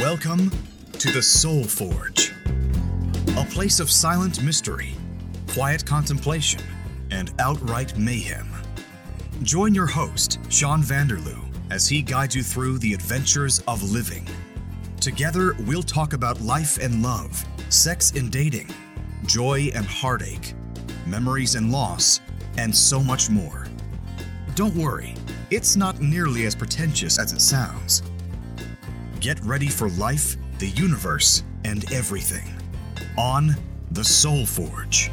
Welcome to the Soul Forge, a place of silent mystery, quiet contemplation, and outright mayhem. Join your host, Sean Vanderloo, as he guides you through the adventures of living. Together, we'll talk about life and love, sex and dating, joy and heartache, memories and loss, and so much more. Don't worry, it's not nearly as pretentious as it sounds. Get ready for life, the universe, and everything on The Soul Forge.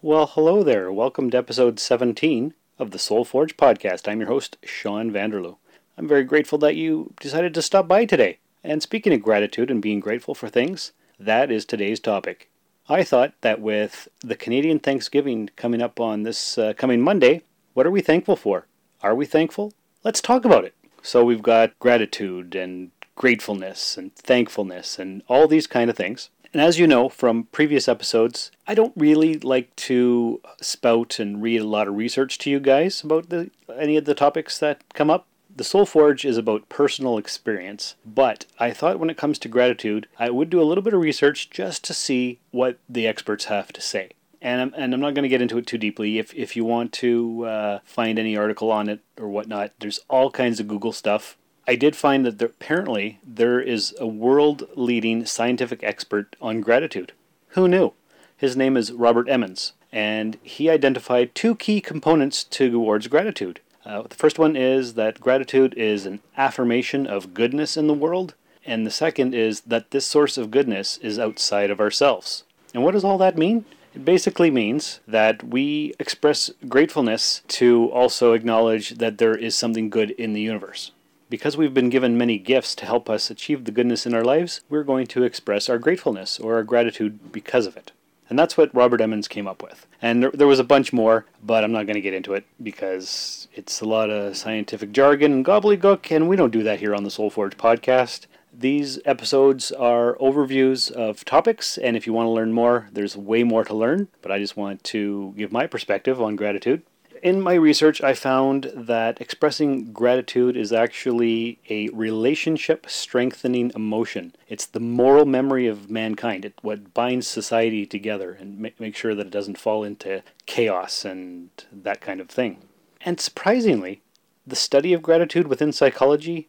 Well, hello there. Welcome to episode 17 of the Soul Forge podcast. I'm your host, Sean Vanderloo. I'm very grateful that you decided to stop by today. And speaking of gratitude and being grateful for things, that is today's topic. I thought that with the Canadian Thanksgiving coming up on this uh, coming Monday, what are we thankful for? Are we thankful? Let's talk about it. So we've got gratitude and gratefulness and thankfulness and all these kind of things. And as you know from previous episodes, I don't really like to spout and read a lot of research to you guys about the, any of the topics that come up. The Soul Forge is about personal experience, but I thought when it comes to gratitude, I would do a little bit of research just to see what the experts have to say. And I'm, and I'm not going to get into it too deeply. If, if you want to uh, find any article on it or whatnot, there's all kinds of Google stuff. I did find that there, apparently there is a world leading scientific expert on gratitude. Who knew? His name is Robert Emmons, and he identified two key components towards gratitude. Uh, the first one is that gratitude is an affirmation of goodness in the world, and the second is that this source of goodness is outside of ourselves. And what does all that mean? It basically means that we express gratefulness to also acknowledge that there is something good in the universe. Because we've been given many gifts to help us achieve the goodness in our lives, we're going to express our gratefulness or our gratitude because of it. And that's what Robert Emmons came up with. And there, there was a bunch more, but I'm not going to get into it because it's a lot of scientific jargon and gobbledygook, and we don't do that here on the Soul Forge podcast. These episodes are overviews of topics, and if you want to learn more, there's way more to learn, but I just want to give my perspective on gratitude in my research, I found that expressing gratitude is actually a relationship strengthening emotion. It's the moral memory of mankind. It what binds society together and ma- make sure that it doesn't fall into chaos and that kind of thing. And surprisingly, the study of gratitude within psychology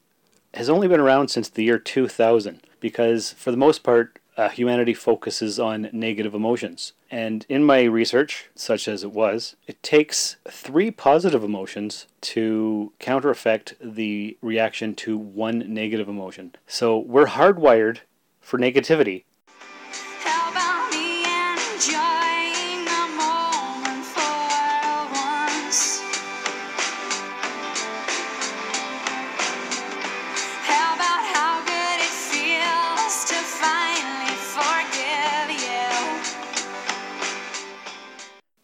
has only been around since the year 2000 because for the most part uh, humanity focuses on negative emotions. And in my research, such as it was, it takes three positive emotions to counter effect the reaction to one negative emotion. So we're hardwired for negativity.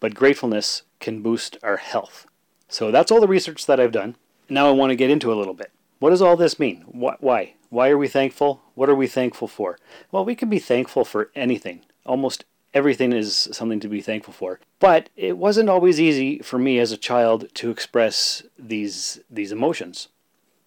But gratefulness can boost our health. So that's all the research that I've done. Now I want to get into a little bit. What does all this mean? Why? Why are we thankful? What are we thankful for? Well, we can be thankful for anything. Almost everything is something to be thankful for. But it wasn't always easy for me as a child to express these these emotions.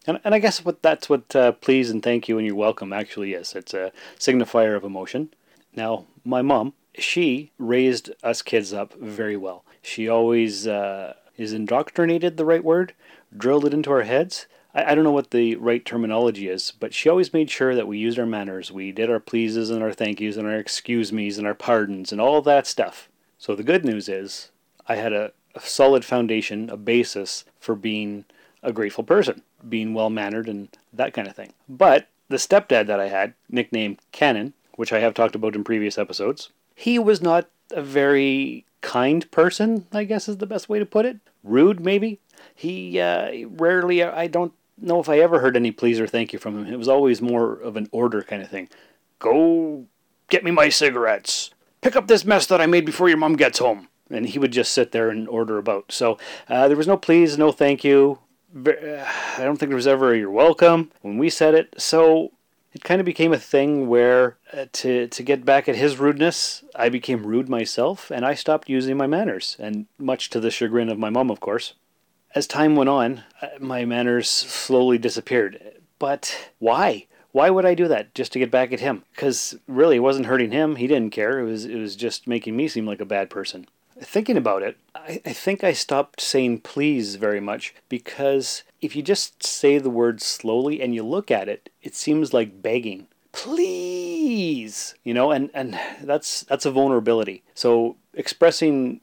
And, and I guess what that's what uh, please and thank you and you're welcome actually is. It's a signifier of emotion. Now, my mom, she raised us kids up very well. She always uh, is indoctrinated the right word, drilled it into our heads. I, I don't know what the right terminology is, but she always made sure that we used our manners. We did our pleases and our thank yous and our excuse me's and our pardons and all that stuff. So the good news is I had a, a solid foundation, a basis for being a grateful person, being well mannered and that kind of thing. But the stepdad that I had, nicknamed Cannon, which I have talked about in previous episodes, he was not a very kind person, I guess is the best way to put it. Rude, maybe. He uh, rarely, I don't know if I ever heard any please or thank you from him. It was always more of an order kind of thing. Go get me my cigarettes. Pick up this mess that I made before your mom gets home. And he would just sit there and order about. So uh, there was no please, no thank you. Uh, I don't think there was ever a you're welcome when we said it. So it kind of became a thing where uh, to to get back at his rudeness, I became rude myself, and I stopped using my manners, and much to the chagrin of my mom, of course. As time went on, uh, my manners slowly disappeared. But why? Why would I do that just to get back at him? Because really, it wasn't hurting him. He didn't care. It was it was just making me seem like a bad person. Thinking about it, I, I think I stopped saying please very much because if you just say the word slowly and you look at it, it seems like begging. Please, you know, and and that's that's a vulnerability. So expressing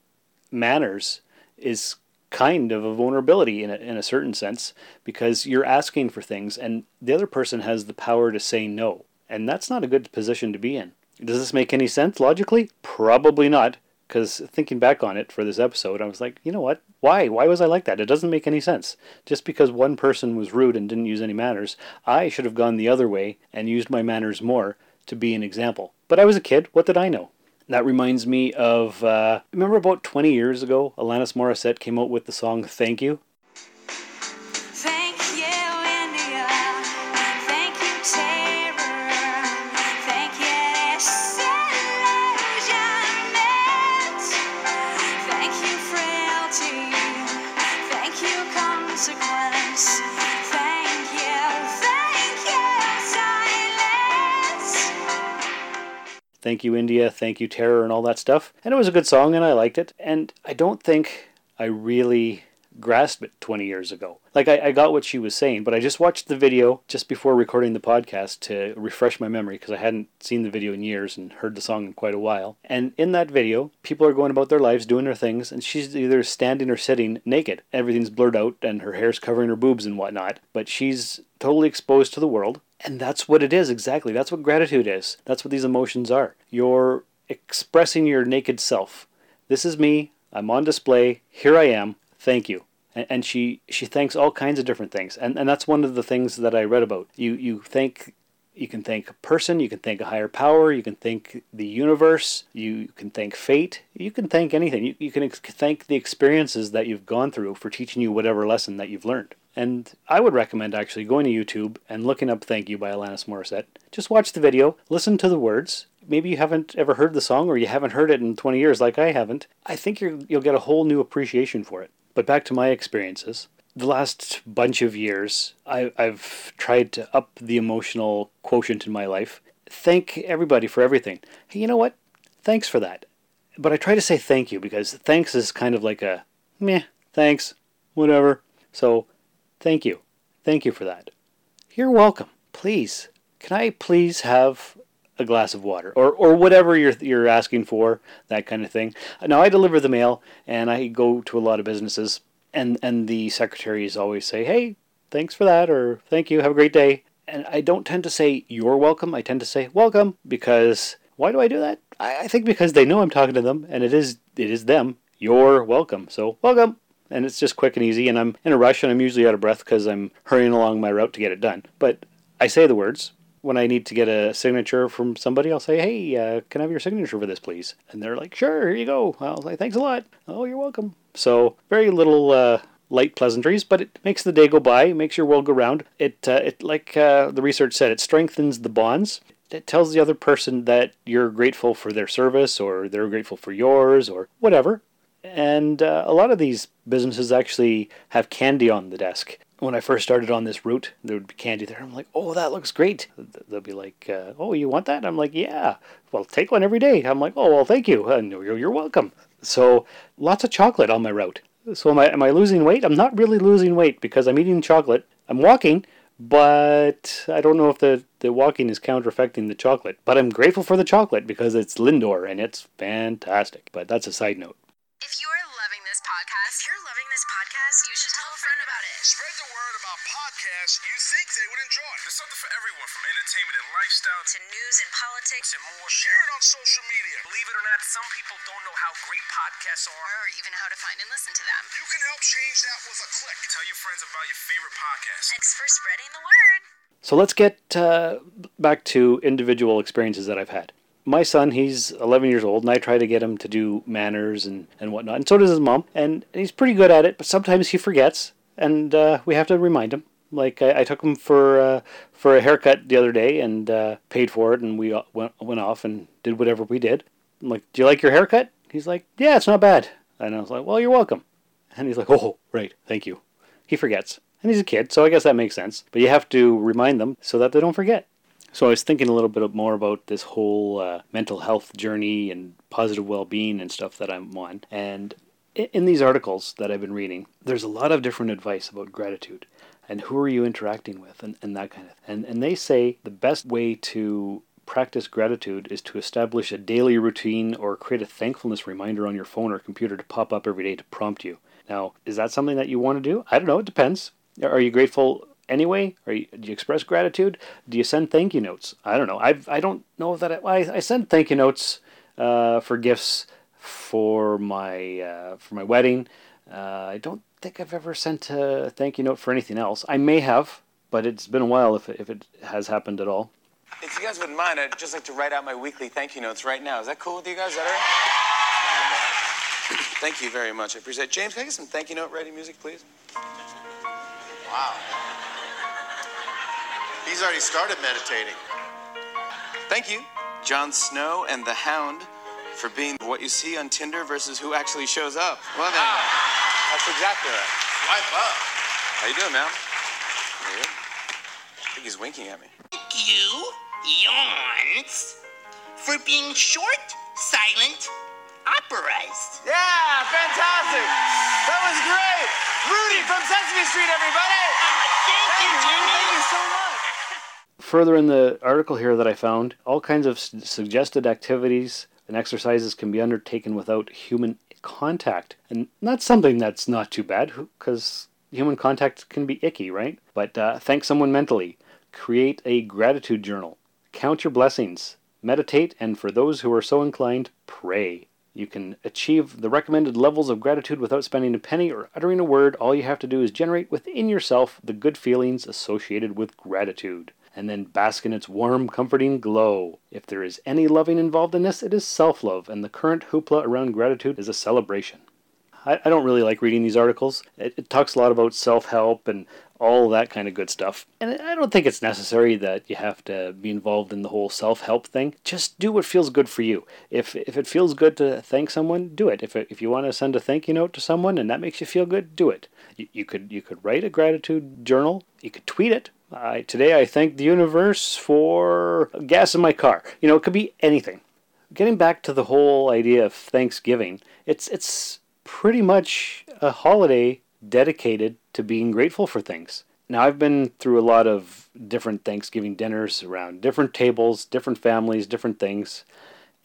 manners is kind of a vulnerability in a, in a certain sense because you're asking for things and the other person has the power to say no. And that's not a good position to be in. Does this make any sense logically? Probably not. Because thinking back on it for this episode, I was like, you know what? Why? Why was I like that? It doesn't make any sense. Just because one person was rude and didn't use any manners, I should have gone the other way and used my manners more to be an example. But I was a kid. What did I know? That reminds me of, uh, remember about 20 years ago, Alanis Morissette came out with the song Thank You? Thank You India, Thank You Terror, and all that stuff. And it was a good song, and I liked it. And I don't think I really grasped it 20 years ago. Like, I, I got what she was saying, but I just watched the video just before recording the podcast to refresh my memory because I hadn't seen the video in years and heard the song in quite a while. And in that video, people are going about their lives, doing their things, and she's either standing or sitting naked. Everything's blurred out, and her hair's covering her boobs and whatnot, but she's totally exposed to the world. And that's what it is, exactly. That's what gratitude is. That's what these emotions are. You're expressing your naked self. This is me. I'm on display. Here I am. Thank you. And, she, she thanks all kinds of different things. And, and that's one of the things that I read about. You, you thank you can thank a person, you can thank a higher power, you can thank the universe, you can thank fate, you can thank anything. You, you can ex- thank the experiences that you've gone through for teaching you whatever lesson that you've learned. And I would recommend actually going to YouTube and looking up Thank You by Alanis Morissette. Just watch the video, listen to the words. Maybe you haven't ever heard the song or you haven't heard it in 20 years like I haven't. I think you're, you'll get a whole new appreciation for it. But back to my experiences the last bunch of years, I, I've tried to up the emotional quotient in my life. Thank everybody for everything. Hey, you know what? Thanks for that. But I try to say thank you because thanks is kind of like a meh, thanks, whatever. So, thank you. Thank you for that. You're welcome. Please, can I please have a glass of water or, or whatever you're, you're asking for, that kind of thing. Now, I deliver the mail and I go to a lot of businesses and and the secretaries always say, "Hey, thanks for that," or "Thank you, have a great day." And I don't tend to say "You're welcome." I tend to say "Welcome" because why do I do that? I, think because they know I'm talking to them, and it is it is them. You're welcome. So welcome, and it's just quick and easy. And I'm in a rush, and I'm usually out of breath because I'm hurrying along my route to get it done. But I say the words. When I need to get a signature from somebody, I'll say, "Hey, uh, can I have your signature for this, please?" And they're like, "Sure, here you go." I'll say, "Thanks a lot." Oh, you're welcome. So very little uh, light pleasantries, but it makes the day go by, makes your world go round. It, uh, it like uh, the research said, it strengthens the bonds. It tells the other person that you're grateful for their service, or they're grateful for yours, or whatever. And uh, a lot of these businesses actually have candy on the desk. When I first started on this route, there would be candy there. I'm like, oh, that looks great. They'll be like, uh, oh, you want that? I'm like, yeah. Well, take one every day. I'm like, oh, well, thank you. And you're, you're welcome. So lots of chocolate on my route. So am I, am I losing weight? I'm not really losing weight because I'm eating chocolate. I'm walking, but I don't know if the, the walking is counter affecting the chocolate. But I'm grateful for the chocolate because it's Lindor and it's fantastic. But that's a side note. If you are loving this podcast, if you're loving this podcast, you should tell a friend about it. Spread the word about podcasts you think they would enjoy. There's something for everyone from entertainment and lifestyle To news and politics, and more. Share it on social media. Believe it or not, some people don't know how great podcasts are. or even how to find and listen to them. You can help change that with a click. Tell your friends about your favorite podcast. Thanks for spreading the word. So let's get uh, back to individual experiences that I've had. My son, he's 11 years old, and I try to get him to do manners and, and whatnot. And so does his mom. And he's pretty good at it, but sometimes he forgets, and uh, we have to remind him. Like I, I took him for uh, for a haircut the other day and uh, paid for it, and we uh, went went off and did whatever we did. I'm like, "Do you like your haircut?" He's like, "Yeah, it's not bad." And I was like, "Well, you're welcome." And he's like, "Oh, right, thank you." He forgets, and he's a kid, so I guess that makes sense. But you have to remind them so that they don't forget. So I was thinking a little bit more about this whole uh, mental health journey and positive well-being and stuff that I'm on. And in these articles that I've been reading, there's a lot of different advice about gratitude and who are you interacting with and, and that kind of and and they say the best way to practice gratitude is to establish a daily routine or create a thankfulness reminder on your phone or computer to pop up every day to prompt you. Now, is that something that you want to do? I don't know. It depends. Are you grateful anyway? Are you, do you express gratitude? Do you send thank you notes? I don't know. I've, I don't know that I, I, send thank you notes uh, for gifts for my uh, for my wedding. Uh, I don't think I've ever sent a thank you note for anything else. I may have, but it's been a while if it, if it has happened at all. If you guys wouldn't mind, I'd just like to write out my weekly thank you notes right now. Is that cool with you guys? Is that all right? Thank you very much. I appreciate it. James, can I get some thank you note writing music, please? Wow. He's already started meditating. Thank you, Jon Snow and the Hound, for being what you see on Tinder versus who actually shows up. Well, then, that's exactly right. Swipe up. How you doing, man? You good? I think he's winking at me. Thank you, yawns, for being short, silent operas. Yeah, fantastic. That was great. Rudy from Sesame Street, everybody. Oh, thank you, Jimmy. Thank you so much. Further in the article here that I found, all kinds of suggested activities and exercises can be undertaken without human contact. And that's something that's not too bad because human contact can be icky, right? But uh, thank someone mentally. Create a gratitude journal. Count your blessings. Meditate, and for those who are so inclined, pray. You can achieve the recommended levels of gratitude without spending a penny or uttering a word. All you have to do is generate within yourself the good feelings associated with gratitude, and then bask in its warm, comforting glow. If there is any loving involved in this, it is self love, and the current hoopla around gratitude is a celebration. I, I don't really like reading these articles. It, it talks a lot about self help and all that kind of good stuff. And I don't think it's necessary that you have to be involved in the whole self help thing. Just do what feels good for you. If, if it feels good to thank someone, do it. If, it, if you want to send a thank you note to someone and that makes you feel good, do it. You, you could you could write a gratitude journal. You could tweet it. I, today I thank the universe for gas in my car. You know, it could be anything. Getting back to the whole idea of Thanksgiving, it's it's pretty much a holiday dedicated to being grateful for things. Now, I've been through a lot of different Thanksgiving dinners around different tables, different families, different things.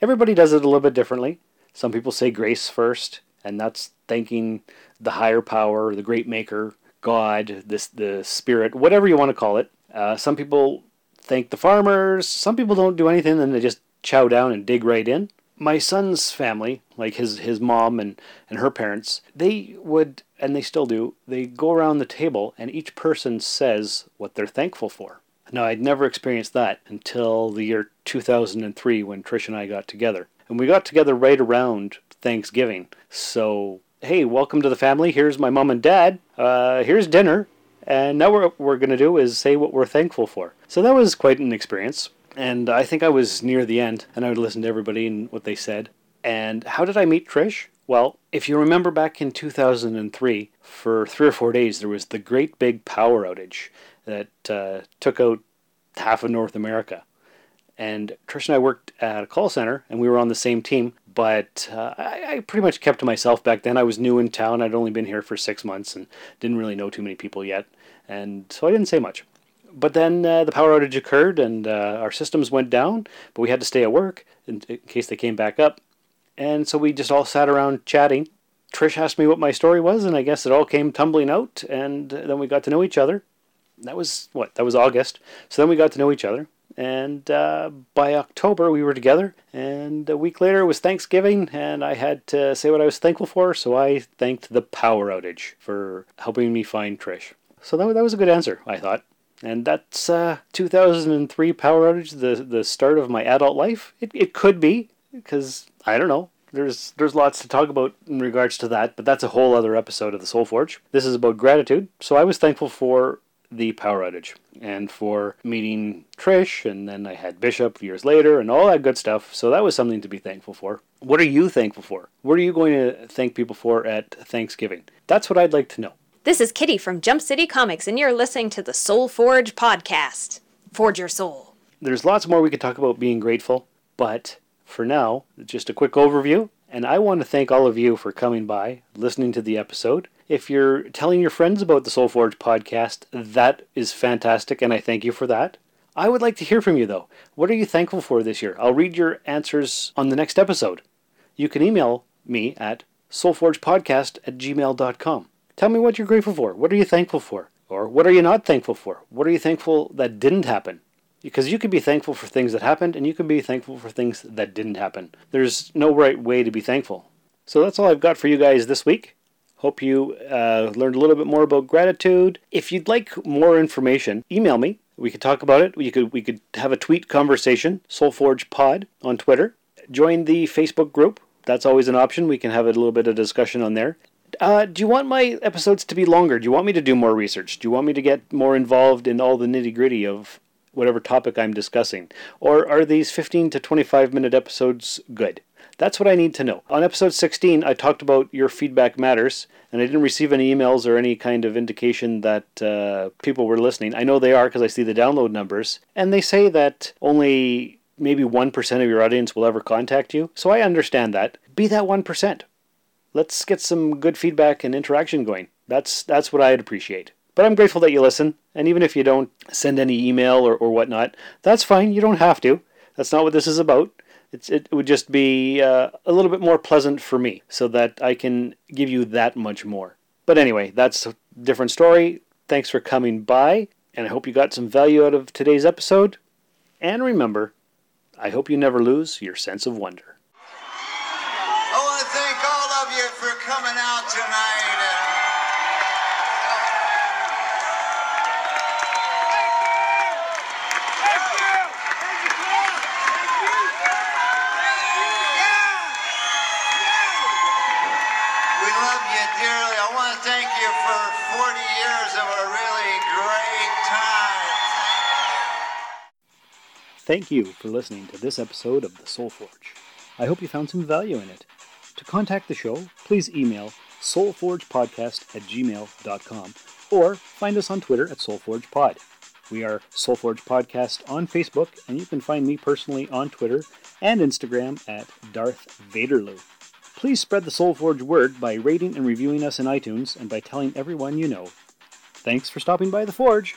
Everybody does it a little bit differently. Some people say grace first, and that's thanking the higher power, the great maker, God, this the spirit, whatever you want to call it. Uh, some people thank the farmers. Some people don't do anything, and they just chow down and dig right in. My son's family, like his his mom and, and her parents, they would and they still do, they go around the table and each person says what they're thankful for. Now I'd never experienced that until the year 2003 when Trish and I got together. And we got together right around Thanksgiving. So, hey, welcome to the family. Here's my mom and dad. Uh, here's dinner. And now what we're going to do is say what we're thankful for. So that was quite an experience. And I think I was near the end, and I would listen to everybody and what they said. And how did I meet Trish? Well, if you remember back in 2003, for three or four days, there was the great big power outage that uh, took out half of North America. And Trish and I worked at a call center, and we were on the same team. But uh, I, I pretty much kept to myself back then. I was new in town. I'd only been here for six months and didn't really know too many people yet. And so I didn't say much. But then uh, the power outage occurred, and uh, our systems went down. But we had to stay at work in, in case they came back up. And so we just all sat around chatting. Trish asked me what my story was, and I guess it all came tumbling out. And then we got to know each other. That was what? That was August. So then we got to know each other. And uh, by October, we were together. And a week later, it was Thanksgiving, and I had to say what I was thankful for. So I thanked the power outage for helping me find Trish. So that, that was a good answer, I thought. And that's uh, 2003 power outage, the, the start of my adult life. It, it could be, because I don't know. There's there's lots to talk about in regards to that, but that's a whole other episode of the Soul Forge. This is about gratitude. So I was thankful for the power outage and for meeting Trish, and then I had Bishop years later, and all that good stuff. So that was something to be thankful for. What are you thankful for? What are you going to thank people for at Thanksgiving? That's what I'd like to know. This is Kitty from Jump City Comics, and you're listening to the Soul Forge podcast. Forge your soul. There's lots more we could talk about being grateful, but for now, just a quick overview. And I want to thank all of you for coming by, listening to the episode. If you're telling your friends about the Soul Forge podcast, that is fantastic, and I thank you for that. I would like to hear from you, though. What are you thankful for this year? I'll read your answers on the next episode. You can email me at soulforgepodcast at gmail.com. Tell me what you're grateful for. What are you thankful for? Or what are you not thankful for? What are you thankful that didn't happen? Because you can be thankful for things that happened and you can be thankful for things that didn't happen. There's no right way to be thankful. So that's all I've got for you guys this week. Hope you uh, learned a little bit more about gratitude. If you'd like more information, email me. We could talk about it. We could we could have a tweet conversation. Soulforge Pod on Twitter. Join the Facebook group. That's always an option. We can have a little bit of discussion on there. Uh, do you want my episodes to be longer? Do you want me to do more research? Do you want me to get more involved in all the nitty gritty of whatever topic I'm discussing? Or are these 15 to 25 minute episodes good? That's what I need to know. On episode 16, I talked about your feedback matters, and I didn't receive any emails or any kind of indication that uh, people were listening. I know they are because I see the download numbers, and they say that only maybe 1% of your audience will ever contact you. So I understand that. Be that 1% let's get some good feedback and interaction going. That's that's what I'd appreciate. But I'm grateful that you listen, and even if you don't send any email or, or whatnot, that's fine. You don't have to. That's not what this is about. It's, it would just be uh, a little bit more pleasant for me so that I can give you that much more. But anyway, that's a different story. Thanks for coming by, and I hope you got some value out of today's episode. And remember, I hope you never lose your sense of wonder. I want to thank all of you for coming out tonight. And dearly. I want to thank you for 40 years of a really great time. Thank you for listening to this episode of The Soul Forge. I hope you found some value in it. To contact the show, please email soulforgepodcast at gmail.com or find us on Twitter at soulforgepod. We are Soulforge Podcast on Facebook, and you can find me personally on Twitter and Instagram at Darth Vaderloo. Please spread the Soulforge word by rating and reviewing us in iTunes and by telling everyone you know. Thanks for stopping by the Forge.